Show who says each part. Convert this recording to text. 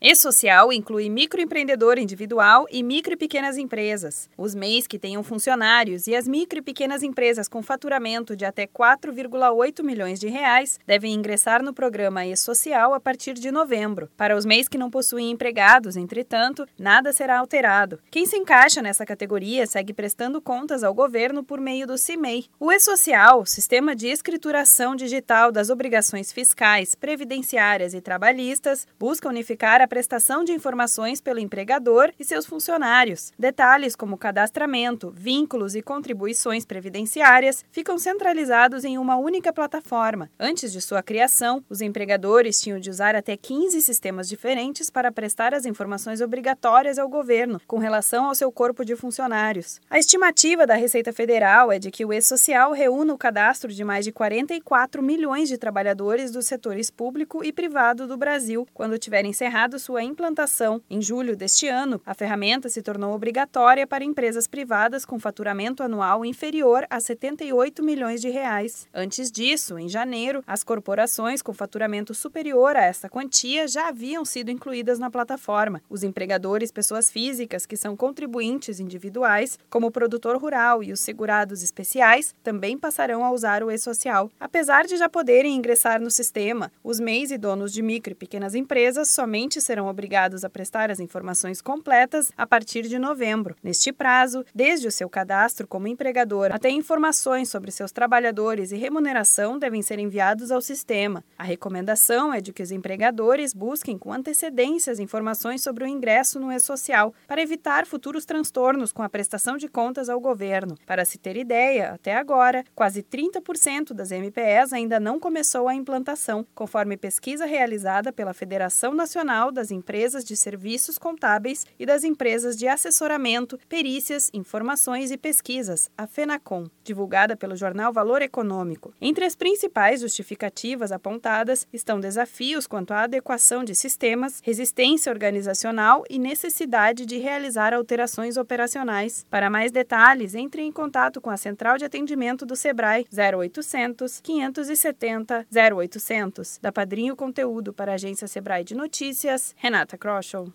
Speaker 1: E-Social inclui microempreendedor individual e micro e pequenas empresas. Os MEIs que tenham funcionários e as micro e pequenas empresas com faturamento de até 4,8 milhões de reais devem ingressar no programa E-Social a partir de novembro. Para os MEIs que não possuem empregados, entretanto, nada será alterado. Quem se encaixa nessa categoria segue prestando contas ao governo por meio do CIMEI. O E-Social, Sistema de Escrituração Digital das Obrigações Fiscais, Previdenciárias e Trabalhistas, busca unificar a prestação de informações pelo empregador e seus funcionários. Detalhes como cadastramento, vínculos e contribuições previdenciárias ficam centralizados em uma única plataforma. Antes de sua criação, os empregadores tinham de usar até 15 sistemas diferentes para prestar as informações obrigatórias ao governo com relação ao seu corpo de funcionários. A estimativa da Receita Federal é de que o E-Social reúna o cadastro de mais de 44 milhões de trabalhadores dos setores público e privado do Brasil, quando tiver encerrado sua implantação. Em julho deste ano, a ferramenta se tornou obrigatória para empresas privadas com faturamento anual inferior a 78 milhões de reais. Antes disso, em janeiro, as corporações com faturamento superior a esta quantia já haviam sido incluídas na plataforma. Os empregadores, pessoas físicas que são contribuintes individuais, como o produtor rural e os segurados especiais, também passarão a usar o e-social. Apesar de já poderem ingressar no sistema, os MEIs e donos de micro e pequenas empresas somente serão obrigados a prestar as informações completas a partir de novembro. Neste prazo, desde o seu cadastro como empregador até informações sobre seus trabalhadores e remuneração devem ser enviados ao sistema. A recomendação é de que os empregadores busquem com antecedência as informações sobre o ingresso no e-social para evitar futuros transtornos com a prestação de contas ao governo. Para se ter ideia, até agora, quase 30% das MPS ainda não começou a implantação, conforme pesquisa realizada pela Federação Nacional das empresas de serviços contábeis e das empresas de assessoramento, perícias, informações e pesquisas, a FENACOM, divulgada pelo jornal Valor Econômico. Entre as principais justificativas apontadas estão desafios quanto à adequação de sistemas, resistência organizacional e necessidade de realizar alterações operacionais. Para mais detalhes, entre em contato com a Central de Atendimento do Sebrae 0800 570 0800. Da Padrinho Conteúdo para a Agência Sebrae de Notícias, Renata Kroschel.